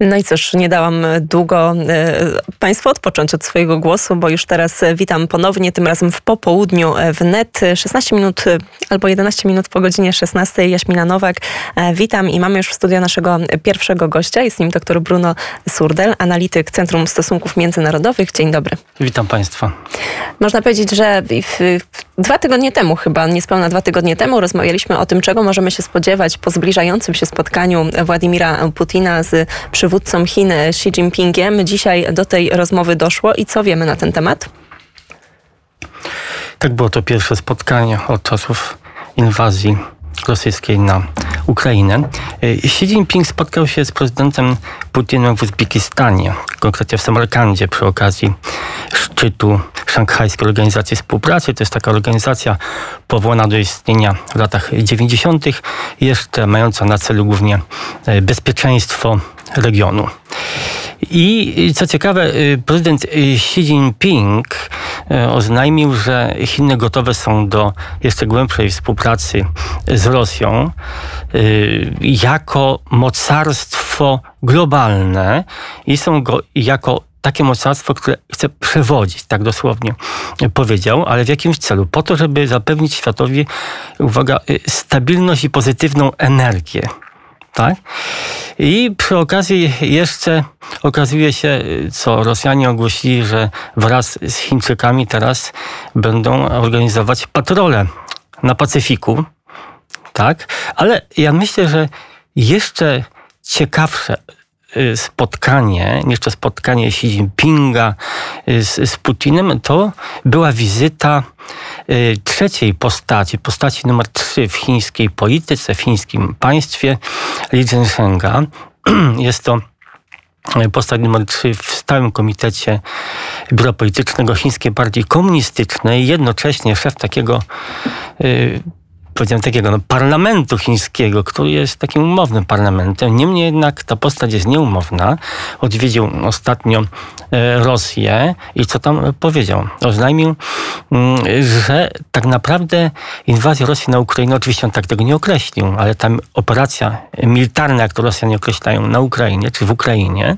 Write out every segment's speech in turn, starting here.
No i cóż, nie dałam długo e, Państwu odpocząć od swojego głosu, bo już teraz witam ponownie, tym razem w popołudniu w net. 16 minut albo 11 minut po godzinie 16. Jaśmina Nowak, e, witam i mamy już w studio naszego pierwszego gościa. Jest nim dr Bruno Surdel, analityk Centrum Stosunków Międzynarodowych. Dzień dobry. Witam Państwa. Można powiedzieć, że w, dwa tygodnie temu, chyba niespełna dwa tygodnie temu, rozmawialiśmy o tym, czego możemy się spodziewać po zbliżającym się spotkaniu Władimira Putina z przywódcą Chin Xi Jinpingiem. Dzisiaj do tej rozmowy doszło i co wiemy na ten temat? Tak było to pierwsze spotkanie od czasów inwazji rosyjskiej na Ukrainę. E, Xi Jinping spotkał się z prezydentem Putinem w Uzbekistanie, konkretnie w Samarkandzie przy okazji szczytu Szanghajskiej Organizacji Współpracy. To jest taka organizacja powołana do istnienia w latach 90., jeszcze mająca na celu głównie e, bezpieczeństwo regionu. I co ciekawe, y, prezydent y, Xi Jinping y, oznajmił, że Chiny gotowe są do jeszcze głębszej współpracy z Rosją jako mocarstwo globalne i są go jako takie mocarstwo, które chce przewodzić, tak dosłownie powiedział, ale w jakimś celu? Po to, żeby zapewnić światowi, uwaga, stabilność i pozytywną energię. Tak? I przy okazji jeszcze okazuje się, co Rosjanie ogłosili, że wraz z Chińczykami teraz będą organizować patrole na Pacyfiku. Tak? Ale ja myślę, że jeszcze ciekawsze spotkanie, jeszcze spotkanie Xi Jinpinga y, z, z Putinem, to była wizyta Y, trzeciej postaci, postaci numer trzy w chińskiej polityce, w chińskim państwie, Li Zhenshenga. Jest to postać numer 3 w stałym komitecie Biura Politycznego Chińskiej Partii Komunistycznej, jednocześnie szef takiego y, powiedziałem takiego no, parlamentu chińskiego, który jest takim umownym parlamentem. Niemniej jednak ta postać jest nieumowna. Odwiedził ostatnio e, Rosję i co tam powiedział? Oznajmił, mm, że tak naprawdę inwazja Rosji na Ukrainę, oczywiście on tak tego nie określił, ale tam operacja militarna, jak to Rosjanie określają, na Ukrainie, czy w Ukrainie,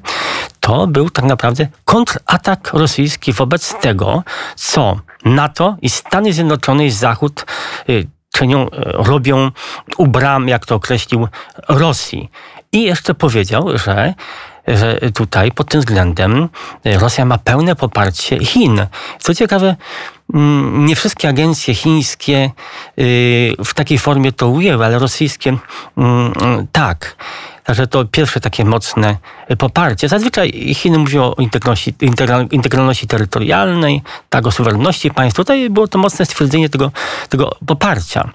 to był tak naprawdę kontratak rosyjski wobec tego, co NATO i Stany Zjednoczone i Zachód y, czynią, e, robią u bram, jak to określił, Rosji. I jeszcze powiedział, że że tutaj pod tym względem e, Rosja ma pełne poparcie Chin. Co ciekawe, mm, nie wszystkie agencje chińskie y, w takiej formie to ujęły, ale rosyjskie mm, tak. Także to pierwsze takie mocne poparcie. Zazwyczaj Chiny mówią o integralności, integralności terytorialnej, tak, o suwerenności państw. Tutaj było to mocne stwierdzenie tego, tego poparcia.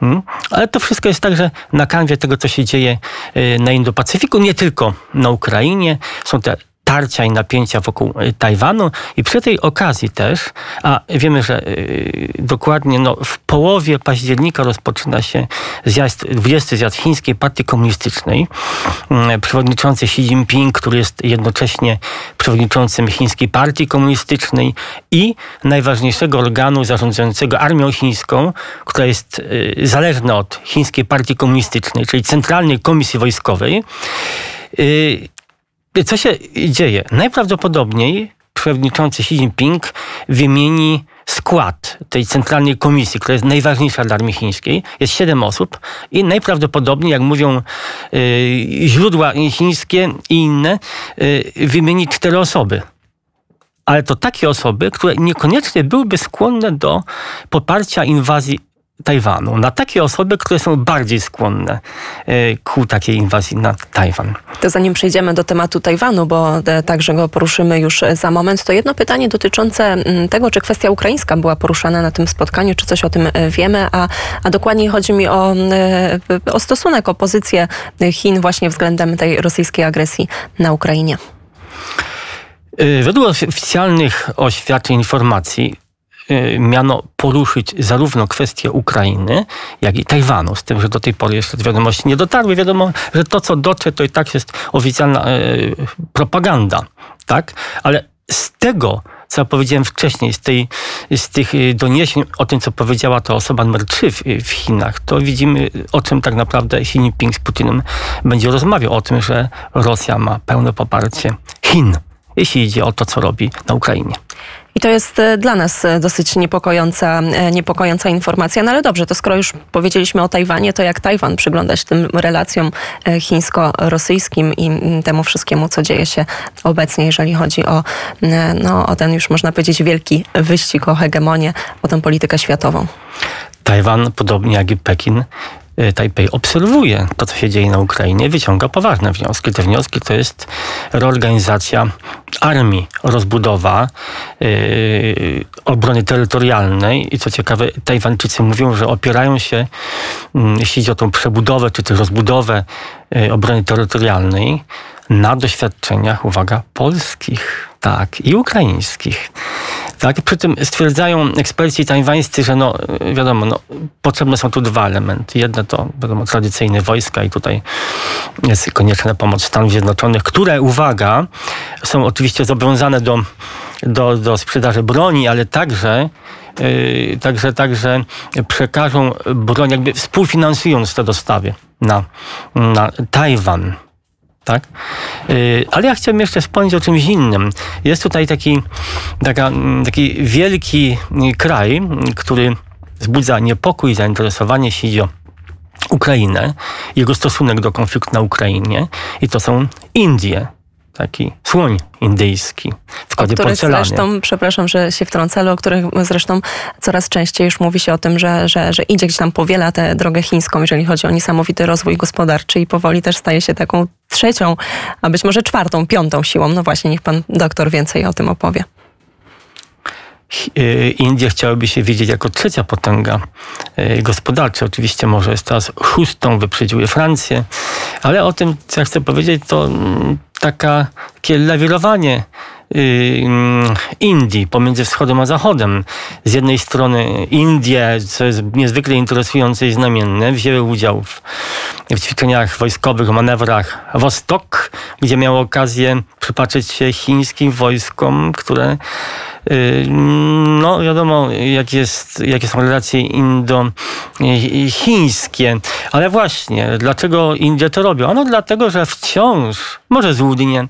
Hmm? Ale to wszystko jest także na kanwie tego, co się dzieje y, na Indo-Pacyfiku, nie tylko na Ukrainie. Są te tarcia i napięcia wokół y, Tajwanu. I przy tej okazji też, a wiemy, że y, dokładnie no, w połowie października rozpoczyna się zjazd, 20 zjazd Chińskiej Partii Komunistycznej. Mm, przewodniczący Xi Jinping, który jest jednocześnie przewodniczącym Chińskiej Partii Komunistycznej i najważniejszego organu zarządzającego armią chińską, która jest y, zależna od Chińskiej Partii Komunistycznej, czyli Centralnej Komisji Wojskowej co się dzieje? Najprawdopodobniej przewodniczący Xi Jinping wymieni skład tej centralnej komisji, która jest najważniejsza dla armii chińskiej. Jest siedem osób i najprawdopodobniej, jak mówią y, źródła chińskie i inne, y, wymieni cztery osoby. Ale to takie osoby, które niekoniecznie byłyby skłonne do poparcia inwazji Tajwanu, na takie osoby, które są bardziej skłonne e, ku takiej inwazji na Tajwan. To zanim przejdziemy do tematu Tajwanu, bo e, także go poruszymy już za moment, to jedno pytanie dotyczące mm, tego, czy kwestia ukraińska była poruszana na tym spotkaniu, czy coś o tym e, wiemy, a, a dokładniej chodzi mi o, o stosunek, o pozycję Chin właśnie względem tej rosyjskiej agresji na Ukrainie. Według oficjalnych oświadczeń informacji miano poruszyć zarówno kwestię Ukrainy, jak i Tajwanu. Z tym, że do tej pory jeszcze wiadomości nie dotarły. Wiadomo, że to, co dotrze, to i tak jest oficjalna y, propaganda. Tak? Ale z tego, co ja powiedziałem wcześniej, z, tej, z tych doniesień o tym, co powiedziała ta osoba numer 3 w, w Chinach, to widzimy, o czym tak naprawdę Xi Jinping z Putinem będzie rozmawiał, o tym, że Rosja ma pełne poparcie Chin, jeśli idzie o to, co robi na Ukrainie. I to jest e, dla nas e, dosyć niepokojąca, e, niepokojąca informacja. No ale dobrze, to skoro już powiedzieliśmy o Tajwanie, to jak Tajwan przygląda się tym relacjom chińsko-rosyjskim i temu wszystkiemu, co dzieje się obecnie, jeżeli chodzi o, no, o ten już można powiedzieć wielki wyścig o hegemonię, o tę politykę światową. Tajwan, podobnie jak i Pekin, Tajpej obserwuje to, co się dzieje na Ukrainie, wyciąga poważne wnioski. Te wnioski to jest reorganizacja armii, rozbudowa yy, obrony terytorialnej i co ciekawe, Tajwańczycy mówią, że opierają się, yy, jeśli chodzi o tą przebudowę czy też rozbudowę yy, obrony terytorialnej, na doświadczeniach, uwaga, polskich, tak, i ukraińskich. Tak, przy tym stwierdzają eksperci tajwańscy, że no, wiadomo, no, potrzebne są tu dwa elementy. Jedno to, wiadomo, tradycyjne wojska i tutaj jest konieczna pomoc Stanów Zjednoczonych, które, uwaga, są oczywiście zobowiązane do, do, do sprzedaży broni, ale także Yy, także, także przekażą broń, jakby współfinansując te dostawy na, na Tajwan tak? Y, ale ja chciałbym jeszcze wspomnieć o czymś innym. Jest tutaj taki, taka, taki wielki kraj, który wzbudza niepokój zainteresowanie, jeśli chodzi o Ukrainę, jego stosunek do konfliktu na Ukrainie i to są Indie taki słoń indyjski w kodzie o porcelanie. Zresztą, przepraszam, że się wtrącę, ale o których zresztą coraz częściej już mówi się o tym, że, że, że idzie gdzieś tam powiela tę drogę chińską, jeżeli chodzi o niesamowity rozwój gospodarczy i powoli też staje się taką trzecią, a być może czwartą, piątą siłą. No właśnie, niech pan doktor więcej o tym opowie. Y, Indie chciałyby się widzieć jako trzecia potęga y, gospodarcza. Oczywiście może jest teraz chustą, wyprzedziły Francję, ale o tym, co ja chcę powiedzieć, to mm, taka, takie lawirowanie y, mm, Indii pomiędzy wschodem a zachodem. Z jednej strony Indie, co jest niezwykle interesujące i znamienne, wzięły udział w, w ćwiczeniach wojskowych, manewrach Wostok, gdzie miały okazję przypatrzeć się chińskim wojskom, które no wiadomo, jak jest, jakie są relacje indo-chińskie. Ale właśnie, dlaczego Indie to robią? Ano dlatego, że wciąż, może złudnie,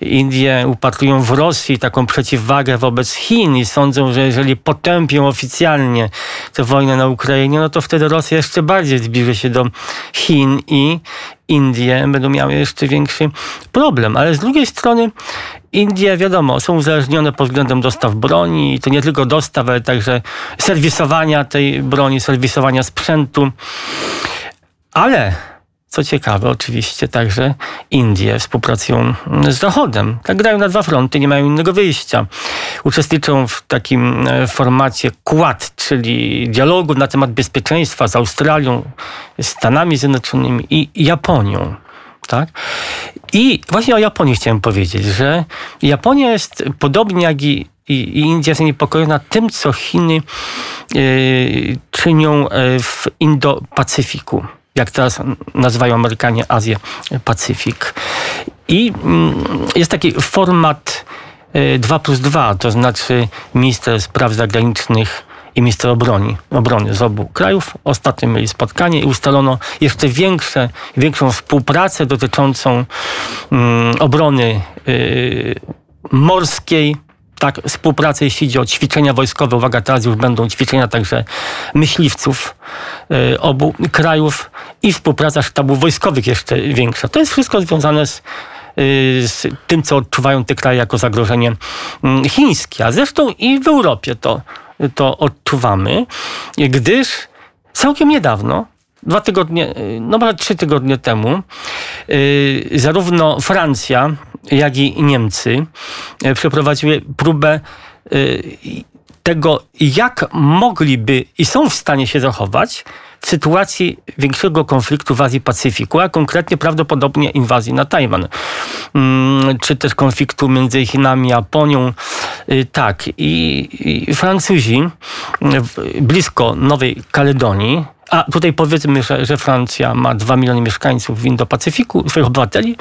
Indie upatrują w Rosji taką przeciwwagę wobec Chin i sądzą, że jeżeli potępią oficjalnie tę wojnę na Ukrainie, no to wtedy Rosja jeszcze bardziej zbliży się do Chin i Indie będą miały jeszcze większy problem. Ale z drugiej strony Indie, wiadomo, są uzależnione pod względem dostaw broni i to nie tylko dostaw, ale także serwisowania tej broni, serwisowania sprzętu. Ale co ciekawe, oczywiście także Indie współpracują z Zachodem. Tak grają na dwa fronty, nie mają innego wyjścia. Uczestniczą w takim e, formacie Quad, czyli dialogu na temat bezpieczeństwa z Australią, Stanami Zjednoczonymi i Japonią. Tak? I właśnie o Japonii chciałem powiedzieć, że Japonia jest podobnie jak i, i, i India zaniepokojona tym, co Chiny y, czynią e, w Indo-Pacyfiku jak teraz nazywają Amerykanie Azję Pacyfik. I mm, jest taki format 2 plus 2, to znaczy minister spraw zagranicznych i minister obrony, obrony z obu krajów. Ostatnio mieli spotkanie i ustalono jeszcze większe, większą współpracę dotyczącą um, obrony y, morskiej, tak, współpracę, jeśli chodzi o ćwiczenia wojskowe. Uwaga, teraz już będą ćwiczenia także myśliwców y, obu krajów i współpraca sztabów wojskowych jeszcze większa. To jest wszystko związane z, y, z tym, co odczuwają te kraje jako zagrożenie y, chińskie. A zresztą i w Europie to to odczuwamy, gdyż całkiem niedawno, dwa tygodnie, no może trzy tygodnie temu, yy, zarówno Francja, jak i Niemcy yy, przeprowadziły próbę yy, tego, jak mogliby i są w stanie się zachować w sytuacji większego konfliktu w Azji Pacyfiku, a konkretnie prawdopodobnie inwazji na Tajwan, mm, czy też konfliktu między Chinami a Japonią. Y, tak, i, i Francuzi blisko Nowej Kaledonii a tutaj powiedzmy, że, że Francja ma 2 miliony mieszkańców w Indo-Pacyfiku, swoich obywateli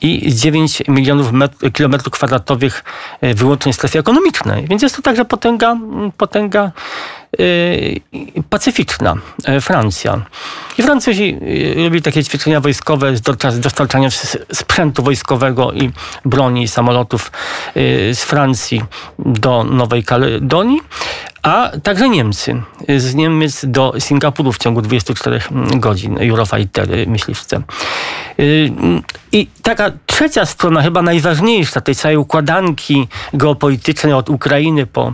i 9 milionów kilometrów kwadratowych e, wyłącznie strefy ekonomicznej. Więc jest to także potęga, potęga pacyficzna, yy, Francja. I Francuzi robili takie ćwiczenia wojskowe z dostarczaniem sprzętu wojskowego i broni i samolotów z Francji do Nowej Kaledonii a także Niemcy. Z Niemiec do Singapuru w ciągu 24 godzin Eurofighter y, myśliwce. Y, I taka trzecia strona, chyba najważniejsza tej całej układanki geopolitycznej od Ukrainy po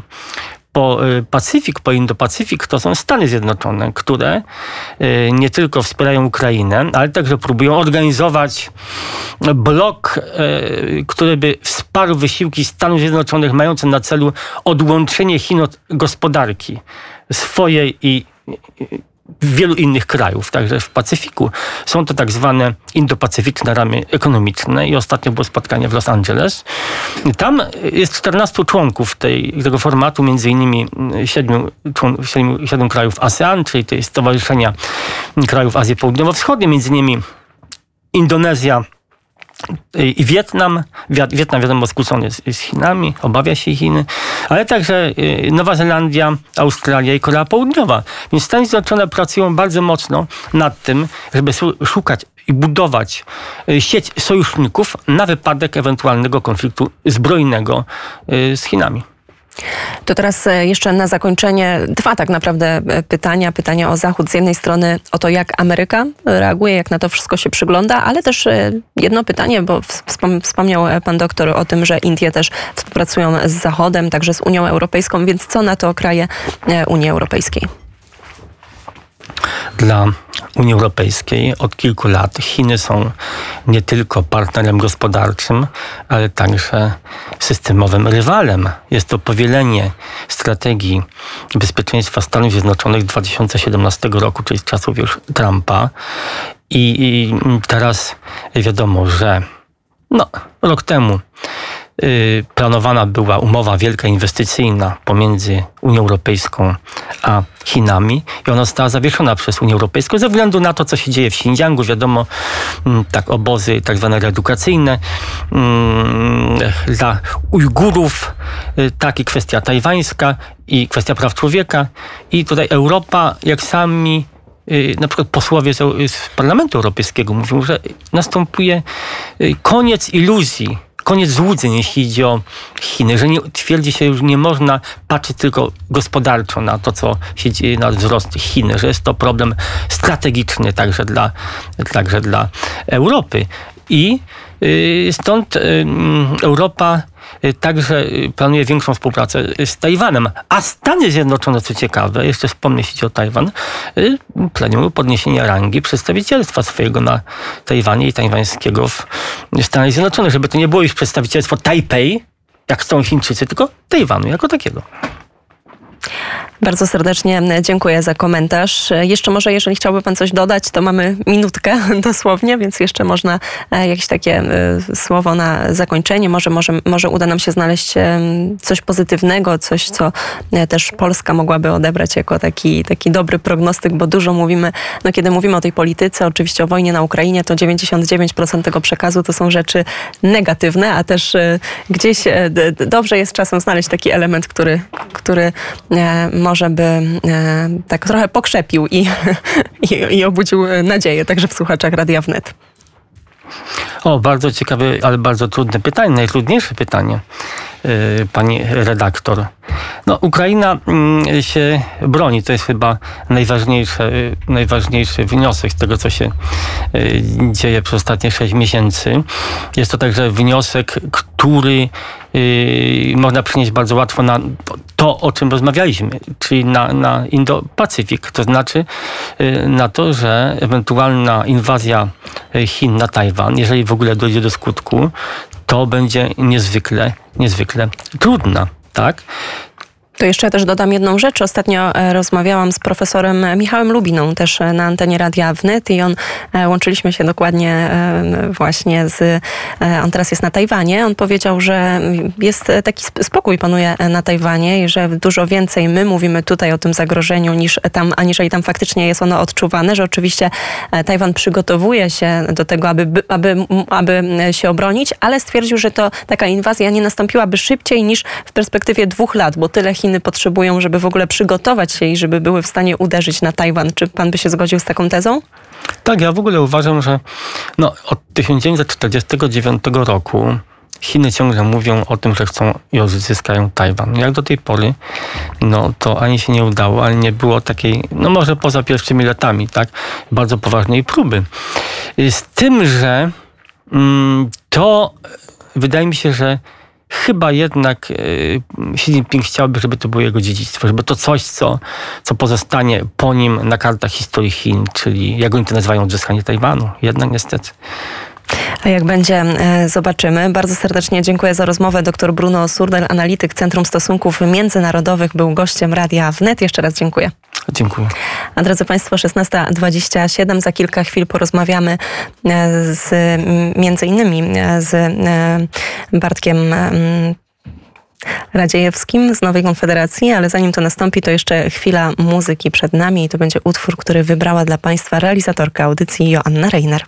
po y, Pacyfik, po Indo-Pacyfik, to są Stany Zjednoczone, które y, nie tylko wspierają Ukrainę, ale także próbują organizować blok, y, który by wsparł wysiłki Stanów Zjednoczonych mające na celu odłączenie Chin od gospodarki swojej i wielu innych krajów, także w Pacyfiku. Są to tak zwane indopacyficzne ramy ekonomiczne i ostatnio było spotkanie w Los Angeles. Tam jest 14 członków tej, tego formatu, między innymi 7, 7, 7 krajów ASEAN, czyli to jest Stowarzyszenia Krajów Azji Południowo-Wschodniej, między innymi Indonezja, i Wietnam, Wietnam wiadomo skłócony z, z Chinami, obawia się Chiny, ale także y, Nowa Zelandia, Australia i Korea Południowa. Więc Stany Zjednoczone pracują bardzo mocno nad tym, żeby szukać i budować y, sieć sojuszników na wypadek ewentualnego konfliktu zbrojnego y, z Chinami. To teraz e, jeszcze na zakończenie dwa tak naprawdę e, pytania. Pytania o Zachód. Z jednej strony o to, jak Ameryka reaguje, jak na to wszystko się przygląda, ale też e, jedno pytanie, bo wspomniał pan doktor o tym, że Indie też współpracują z Zachodem, także z Unią Europejską, więc co na to kraje Unii Europejskiej? Dla Unii Europejskiej od kilku lat Chiny są nie tylko partnerem gospodarczym, ale także systemowym rywalem. Jest to powielenie strategii bezpieczeństwa Stanów Zjednoczonych 2017 roku, czyli z czasów już Trumpa. I, i teraz wiadomo, że no, rok temu planowana była umowa wielka inwestycyjna pomiędzy Unią Europejską a Chinami i ona została zawieszona przez Unię Europejską ze względu na to, co się dzieje w Xinjiangu. Wiadomo, mm, tak obozy tak zwane reedukacyjne mm, dla Ujgurów, y, tak i kwestia tajwańska i kwestia praw człowieka. I tutaj Europa, jak sami y, na przykład posłowie z Parlamentu Europejskiego mówią, że następuje koniec iluzji koniec złudzeń, jeśli idzie o Chiny, że nie, twierdzi się, że nie można patrzeć tylko gospodarczo na to, co się dzieje, na wzrost Chin, że jest to problem strategiczny także dla, także dla Europy. I y, stąd y, Europa także y, planuje większą współpracę z Tajwanem. A Stany Zjednoczone, co ciekawe, jeszcze wspomnę się o Tajwan, y, planują podniesienie rangi przedstawicielstwa swojego na Tajwanie i tajwańskiego w Stanach Zjednoczonych, żeby to nie było już przedstawicielstwo Tajpej, jak chcą Chińczycy, tylko Tajwanu jako takiego. Bardzo serdecznie dziękuję za komentarz. Jeszcze może, jeżeli chciałby Pan coś dodać, to mamy minutkę dosłownie, więc jeszcze można e, jakieś takie e, słowo na zakończenie. Może, może, może uda nam się znaleźć e, coś pozytywnego, coś, co też Polska mogłaby odebrać jako taki, taki dobry prognostyk, bo dużo mówimy, no kiedy mówimy o tej polityce, oczywiście o wojnie na Ukrainie, to 99% tego przekazu to są rzeczy negatywne, a też gdzieś dobrze jest czasem znaleźć taki element, który, który może może by e, tak trochę pokrzepił i, i, i obudził nadzieję także w słuchaczach Radia Wnet. O, bardzo ciekawe, ale bardzo trudne pytanie, najtrudniejsze pytanie, pani redaktor. No, Ukraina mm, się broni, to jest chyba najważniejszy, najważniejszy wniosek z tego, co się e, dzieje przez ostatnie sześć miesięcy. Jest to także wniosek, który można przynieść bardzo łatwo na to, o czym rozmawialiśmy, czyli na, na Indo-Pacyfik. To znaczy y, na to, że ewentualna inwazja y, Chin na Tajwan, jeżeli w ogóle dojdzie do skutku, to będzie niezwykle, niezwykle trudna. Tak? To jeszcze też dodam jedną rzecz. Ostatnio e, rozmawiałam z profesorem Michałem Lubiną, też e, na antenie Radia Wnet i on, e, łączyliśmy się dokładnie właśnie z, on teraz jest na Tajwanie. On powiedział, że jest taki spokój panuje na Tajwanie i że dużo więcej my mówimy tutaj o tym zagrożeniu niż tam, aniżeli tam faktycznie jest ono odczuwane, że oczywiście Tajwan przygotowuje się do tego, aby, aby, aby się obronić, ale stwierdził, że to taka inwazja nie nastąpiłaby szybciej niż w perspektywie dwóch lat, bo tyle Chiny potrzebują, żeby w ogóle przygotować się i żeby były w stanie uderzyć na Tajwan. Czy pan by się zgodził z taką tezą? Tak, ja w ogóle uważam, że no, od 1949 roku Chiny ciągle mówią o tym, że chcą i odzyskają Tajwan. Jak do tej pory, no to ani się nie udało, ani nie było takiej, no może poza pierwszymi latami, tak, bardzo poważnej próby. Z tym, że mm, to wydaje mi się, że chyba jednak e, Xi Jinping chciałby, żeby to było jego dziedzictwo, żeby to coś, co, co pozostanie po nim na kartach historii Chin, czyli jak oni to nazywają odzyskanie Tajwanu. Jednak niestety. A jak będzie, e, zobaczymy. Bardzo serdecznie dziękuję za rozmowę. Dr Bruno Surdel, analityk Centrum Stosunków Międzynarodowych, był gościem Radia Wnet. Jeszcze raz dziękuję. Dziękuję. A drodzy Państwo, 16.27. Za kilka chwil porozmawiamy e, z, między innymi e, z Bartkiem Radziejewskim z Nowej Konfederacji, ale zanim to nastąpi, to jeszcze chwila muzyki przed nami i to będzie utwór, który wybrała dla Państwa realizatorka audycji Joanna Reiner.